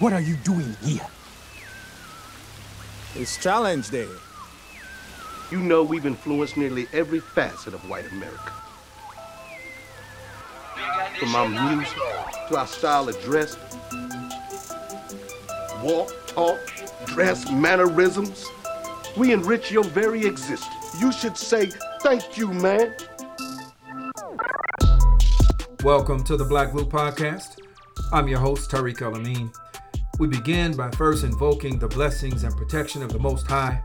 What are you doing here? It's challenge day. You know we've influenced nearly every facet of white America. From our music to our style of dress, walk, talk, dress, mannerisms. We enrich your very existence. You should say thank you, man. Welcome to the Black Glue Podcast. I'm your host, Tariq El Amin. We begin by first invoking the blessings and protection of the Most High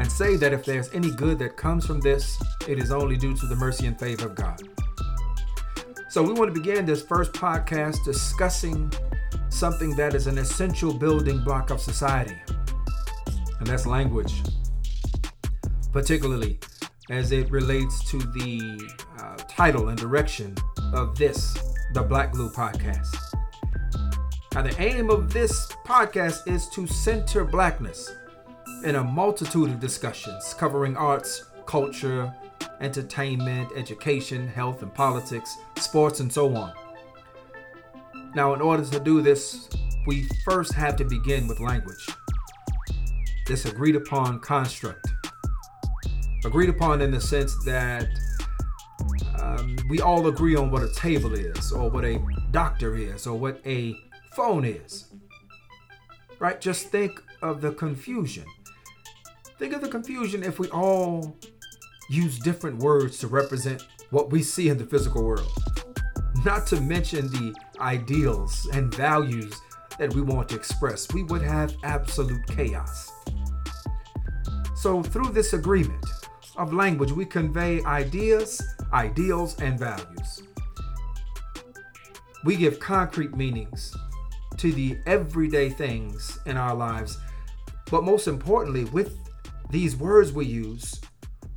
and say that if there's any good that comes from this, it is only due to the mercy and favor of God. So, we want to begin this first podcast discussing something that is an essential building block of society, and that's language, particularly as it relates to the uh, title and direction of this, the Black Glue Podcast. Now, the aim of this podcast is to center blackness in a multitude of discussions covering arts, culture, entertainment, education, health and politics, sports, and so on. Now, in order to do this, we first have to begin with language. This agreed upon construct. Agreed upon in the sense that um, we all agree on what a table is, or what a doctor is, or what a phone is. Right? Just think of the confusion. Think of the confusion if we all use different words to represent what we see in the physical world. Not to mention the ideals and values that we want to express. We would have absolute chaos. So, through this agreement of language, we convey ideas, ideals, and values. We give concrete meanings to the everyday things in our lives, but most importantly, with these words we use,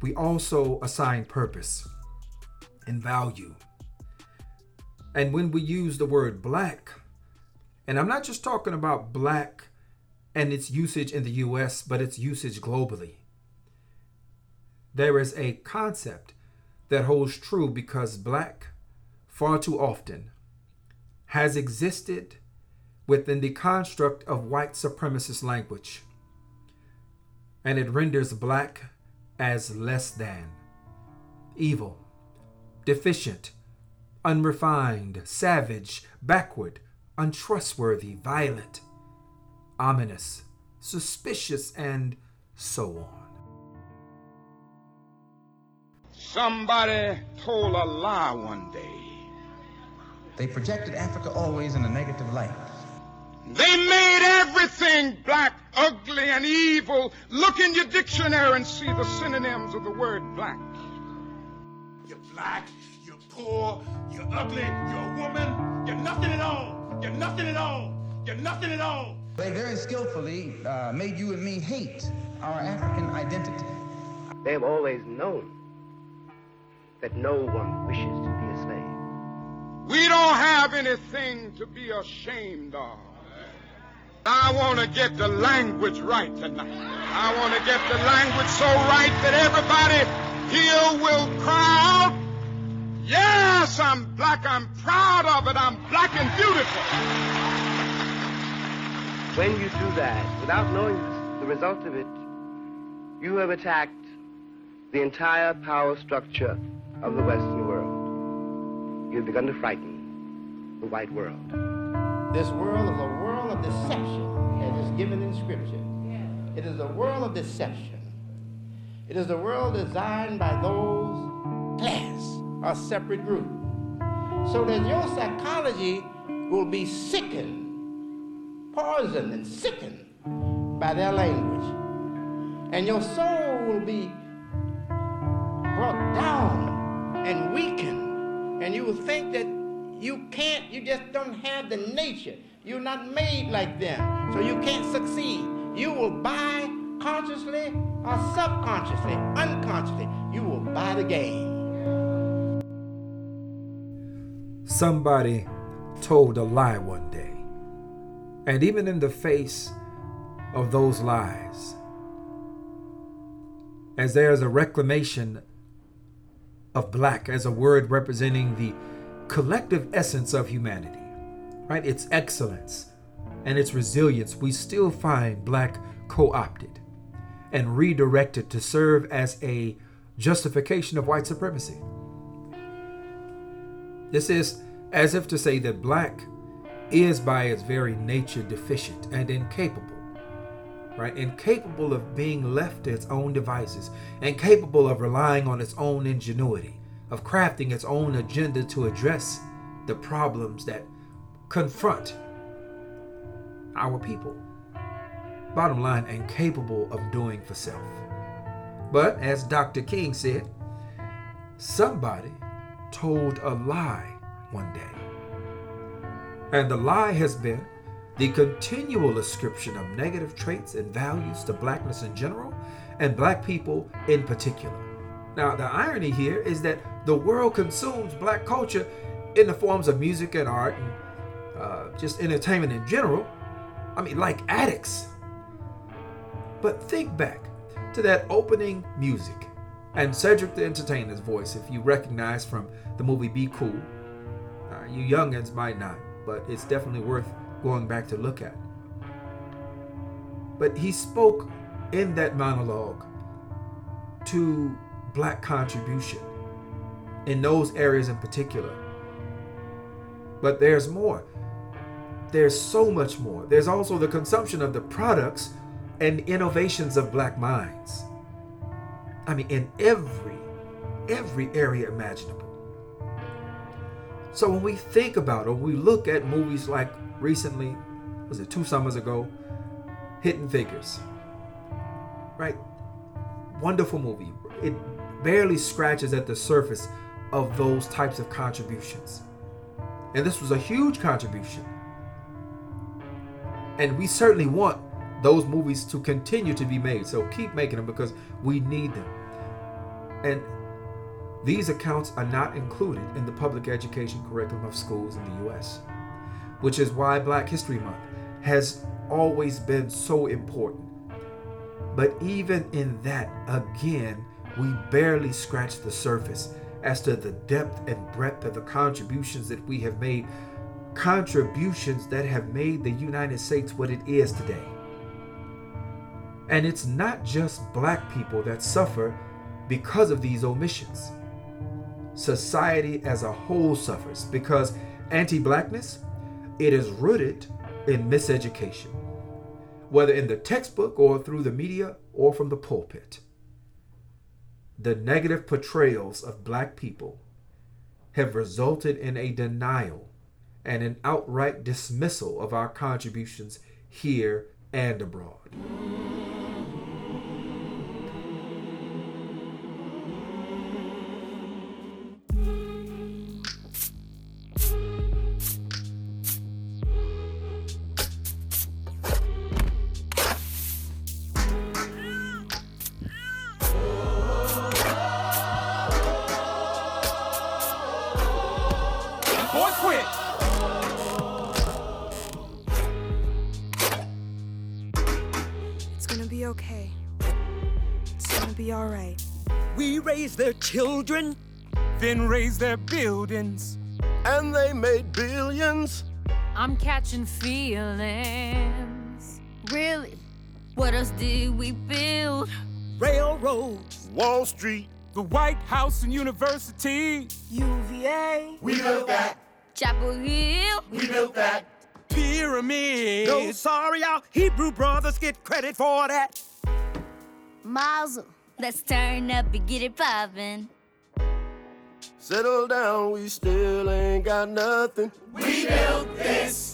we also assign purpose and value. And when we use the word black, and I'm not just talking about black and its usage in the US, but its usage globally, there is a concept that holds true because black, far too often, has existed within the construct of white supremacist language and it renders black as less than, evil, deficient, unrefined, savage, backward, untrustworthy, violent, ominous, suspicious, and so on. Somebody told a lie one day. They projected Africa always in a negative light. They made everything black, ugly, and evil. Look in your dictionary and see the synonyms of the word black. You're black, you're poor, you're ugly, you're a woman, you're nothing at all. You're nothing at all. You're nothing at all. They very skillfully uh, made you and me hate our African identity. They have always known that no one wishes to be a slave. We don't have anything to be ashamed of. I want to get the language right tonight. I want to get the language so right that everybody here will cry out, Yes, I'm black. I'm proud of it. I'm black and beautiful. When you do that, without knowing the result of it, you have attacked the entire power structure of the Western world. You've begun to frighten the white world. This world is a of deception, as is given in Scripture. It is a world of deception. It is a world designed by those class or separate group. So that your psychology will be sickened, poisoned, and sickened by their language. And your soul will be brought down and weakened. And you will think that you can't, you just don't have the nature. You're not made like them. So you can't succeed. You will buy consciously or subconsciously, unconsciously, you will buy the game. Somebody told a lie one day. And even in the face of those lies, as there is a reclamation of black as a word representing the collective essence of humanity, right? Its excellence and its resilience, we still find black co opted and redirected to serve as a justification of white supremacy. This is as if to say that black is by its very nature deficient and incapable, right? Incapable of being left to its own devices, and capable of relying on its own ingenuity, of crafting its own agenda to address the problems that confront our people. Bottom line, incapable of doing for self. But as Dr. King said, somebody told a lie one day. And the lie has been the continual ascription of negative traits and values to blackness in general and black people in particular. Now, the irony here is that the world consumes black culture in the forms of music and art and uh, just entertainment in general. I mean, like addicts. But think back to that opening music and Cedric the Entertainer's voice, if you recognize from the movie Be Cool. Uh, you youngins might not, but it's definitely worth going back to look at. But he spoke in that monologue to black contribution in those areas in particular. But there's more. There's so much more. There's also the consumption of the products and innovations of black minds. I mean, in every, every area imaginable. So when we think about or we look at movies like recently, was it two summers ago, Hidden Figures, right? Wonderful movie. It barely scratches at the surface of those types of contributions. And this was a huge contribution. And we certainly want those movies to continue to be made. So keep making them because we need them. And these accounts are not included in the public education curriculum of schools in the US, which is why Black History Month has always been so important. But even in that, again, we barely scratch the surface as to the depth and breadth of the contributions that we have made, contributions that have made the United States what it is today. And it's not just black people that suffer because of these omissions. Society as a whole suffers because anti-blackness it is rooted in miseducation, whether in the textbook or through the media or from the pulpit. The negative portrayals of black people have resulted in a denial and an outright dismissal of our contributions here and abroad. Gonna be okay. It's gonna be alright. We raise their children. Then raise their buildings. And they made billions. I'm catching feelings. Really? What else did we build? Railroads. Wall Street. The White House and University. UVA. We built that. Chapel Hill. We built that. Pyramids. No, sorry, our Hebrew brothers get credit for that. Mazel. Let's turn up and get it poppin'. Settle down, we still ain't got nothing. We built this.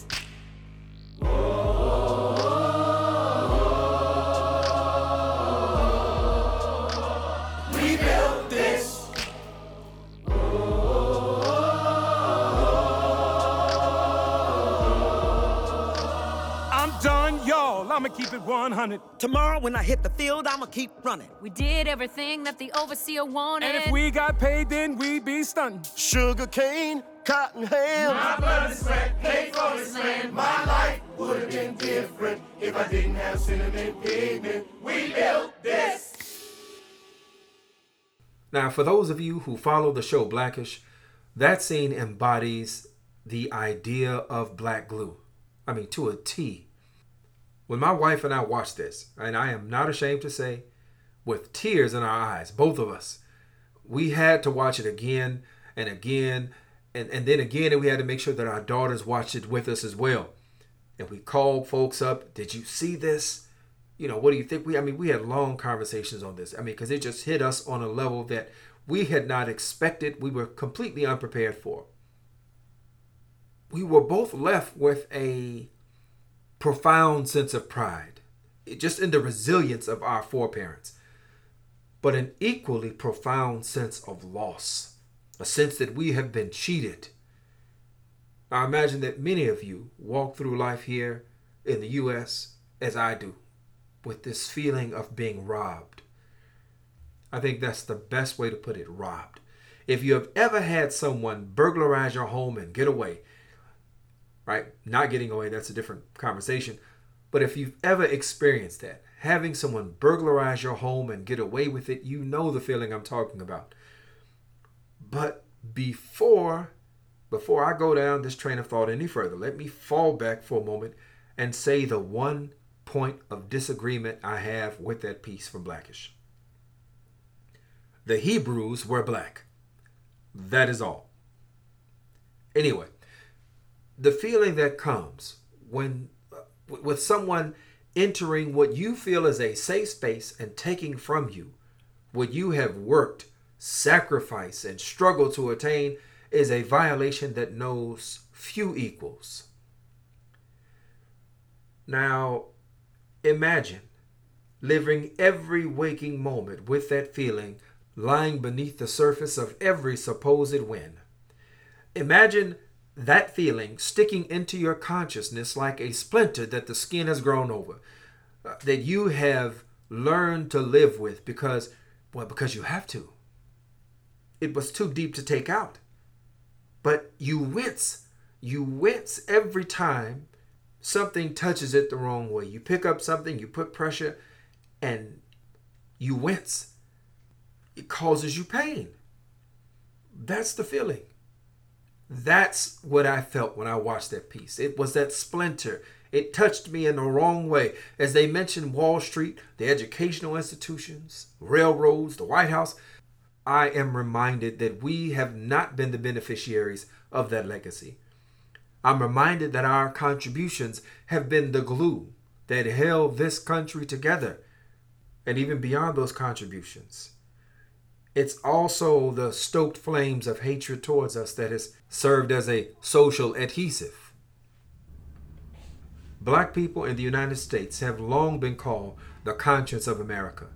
Keep it 100. Tomorrow when I hit the field, I'ma keep running. We did everything that the overseer wanted. And if we got paid, then we'd be stunting. Sugar cane, cotton ham. My blood is sweat, paid for this land. My life would have been different if I didn't have cinnamon pigment. We built this. Now, for those of you who follow the show Blackish, that scene embodies the idea of black glue. I mean, to a T. When my wife and I watched this, and I am not ashamed to say, with tears in our eyes, both of us, we had to watch it again and again and, and then again and we had to make sure that our daughters watched it with us as well. And we called folks up did you see this? You know what do you think? We i mean we had long conversations on this. I mean because it just hit us on a level that we had not expected we were completely unprepared for. We were both left with a profound sense of pride just in the resilience of our foreparents but an equally profound sense of loss a sense that we have been cheated. I imagine that many of you walk through life here in the U.S., as I do, with this feeling of being robbed. I think that's the best way to put it robbed. If you have ever had someone burglarize your home and get away, right? Not getting away, that's a different conversation. But if you've ever experienced that, having someone burglarize your home and get away with it, you know the feeling I'm talking about. But before before I go down this train of thought any further, let me fall back for a moment and say the one point of disagreement I have with that piece from Blackish. The Hebrews were black. That is all. Anyway, the feeling that comes when uh, with someone entering what you feel is a safe space and taking from you what you have worked sacrifice, and struggle to attain is a violation that knows few equals. Now, imagine living every waking moment with that feeling lying beneath the surface of every supposed win. Imagine that feeling sticking into your consciousness like a splinter that the skin has grown over, uh, that you have learned to live with because, well, because you have to it was too deep to take out. But you wince. You wince every time something touches it the wrong way. You pick up something, you put pressure, and you wince. It causes you pain. That's the feeling. That's what I felt when I watched that piece. It was that splinter. It touched me in the wrong way. As they mentioned Wall Street, the educational institutions, railroads, the White House, I am reminded that we have not been the beneficiaries of that legacy. I'm reminded that our contributions have been the glue that held this country together, and even beyond those contributions. It's also the stoked flames of hatred towards us that has served as a social adhesive. Black people in the United States have long been called the conscience of America.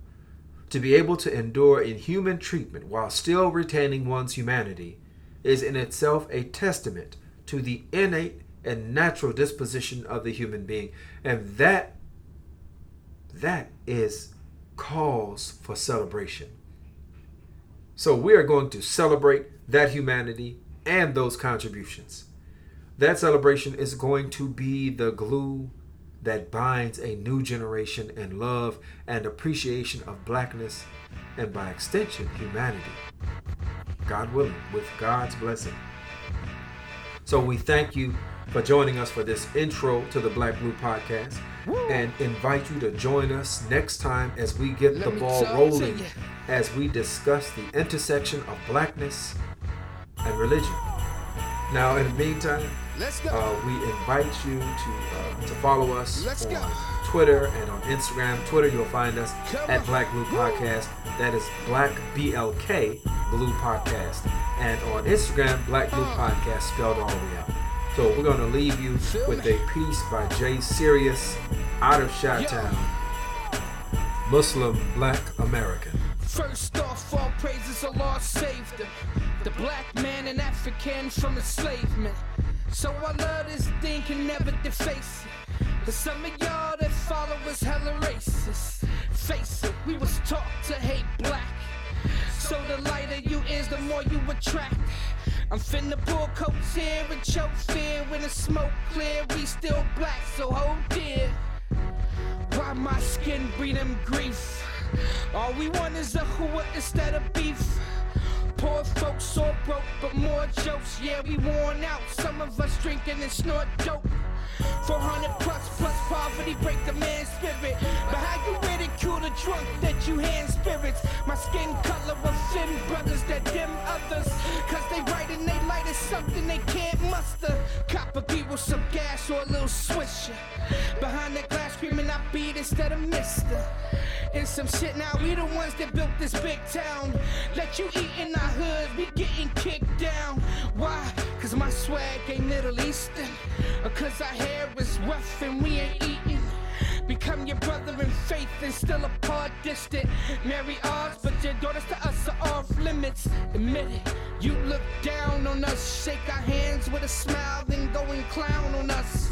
To be able to endure inhuman treatment while still retaining one's humanity is in itself a testament to the innate and natural disposition of the human being. And that that is cause for celebration. So we are going to celebrate that humanity and those contributions. That celebration is going to be the glue that binds a new generation in love and appreciation of blackness and by extension humanity. God willing, with God's blessing. So we thank you for joining us for this intro to the Black Glue Podcast and invite you to join us next time as we get Let the ball rolling as we discuss the intersection of blackness and religion. Now, in the meantime, uh, we invite you to uh, to follow us Let's on go. Twitter and on Instagram. Twitter, you'll find us Come at Black Glue Podcast. That is Black BLK Glue Podcast. And on Instagram, Black Glue uh. Podcast, spelled all the way out. So we're going to leave you with a piece by Jay Sirius out of Chi-Town, Muslim Black American. First off, all praises Allah saved the, the black man and African from enslavement. So I love this thing, can never deface it. But some of y'all that follow us hella racist. Face it, we was taught to hate black. So the lighter you is, the more you attract. I'm finna pull coats here and choke fear. When the smoke clear, we still black, so hold dear. Why my skin them grief? All we want is a hua instead of beef. Poor folks so broke, but more jokes. Yeah, we worn out. Some of us drinking and snort dope. 400 plus plus poverty break the man's spirit. But how you ridicule the drunk that you hand spirits? My skin color offend brothers that dim others. Cause they write and they light is something they can't muster. Copper with some gas or a little swisher. Behind that glass beat instead of mister. In some shit now, we the ones that built this big town. Let you eat in our hood, we getting kicked down. Why? Cause my swag ain't Middle Eastern. Or cause our hair is rough and we ain't eating. Become your brother in faith and still apart, distant. Marry ours, but your daughters to us are off limits. Admit it, you look down on us, shake our hands with a smile, then go and clown on us.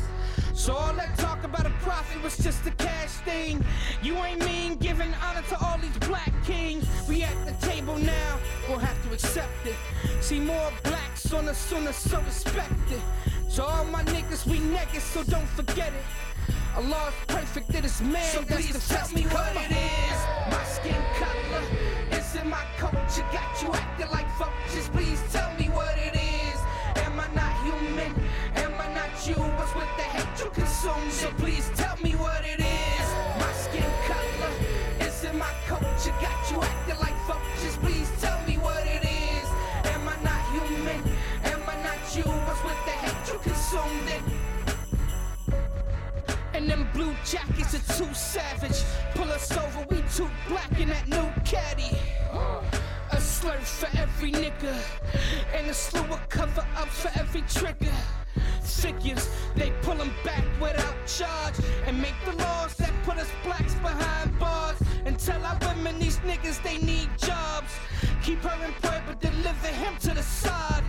So all that talk about a profit was just a cash thing. You ain't mean giving honor to all these black kings. We at the table now, we'll have to accept it. See more blacks on us sooner, so respect it. So all my niggas, we naked, so don't forget it. Allah's perfect, it is man. So please that's the tell me what it is. My skin color is in my culture. Got you acting like vultures. Please tell me what it is. Am I not human? Am I not you? What's with the consume? So please tell me what it is. My skin color is in my culture. Got you acting like vultures. Please tell me what it is. Am I not human? Am I not you? What's with the hate you consume? it? and them blue jackets are too savage. Pull us over, we too black in that new caddy. A slurp for every nigga, and a slew of cover ups for every trigger. Figures, they pull them back without charge, and make the laws that put us blacks behind bars. And tell our women these niggas they need jobs. Keep her employed, but deliver him to the side.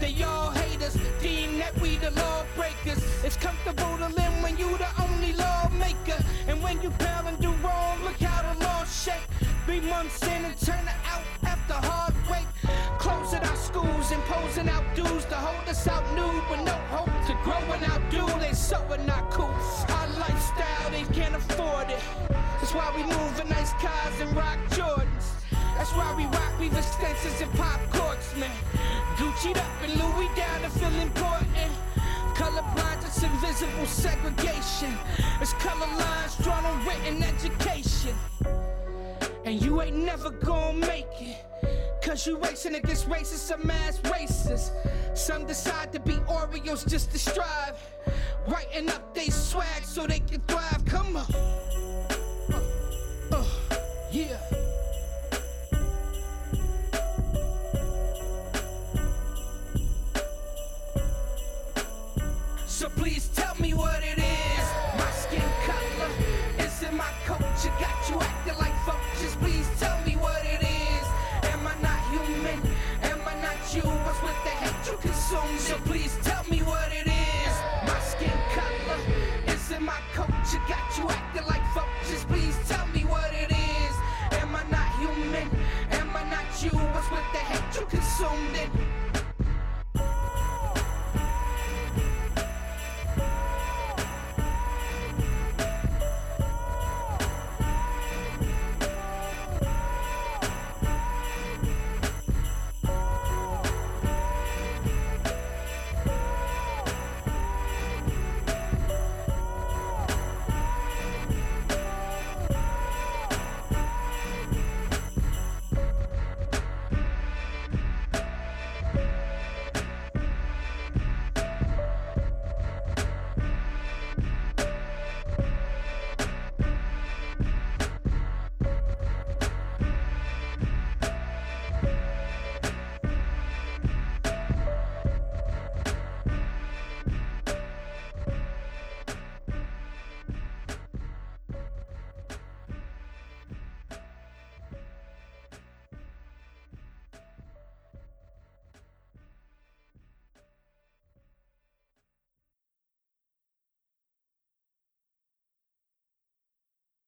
They all hate us, deem that we the lawbreakers. It's comfortable to live when you the only lawmaker. And when you fail and do wrong, look how the law shake. Three months in and turn it out nude with no hope to grow and outdo. They so are not cool. Our lifestyle, they can't afford it. That's why we move in nice cars and rock Jordans. That's why we rock weave extensions and pop corks, man. Gucci'd up and Louis down to feel important. Colorblind, it's invisible segregation. It's color lines drawn on written education. And you ain't never gonna make it. Cause you racing against racists, some ass racists. Some decide to be Oreos just to strive. Writing up they swag so they can thrive. Come on. Uh, uh, yeah. So please tell me what it is. My skin color is in my So oh, please tell me what it is. My skin color is in my culture. Got you acting like vultures. Please tell me what it is. Am I not human? Am I not you? What's with the hate you consumed in?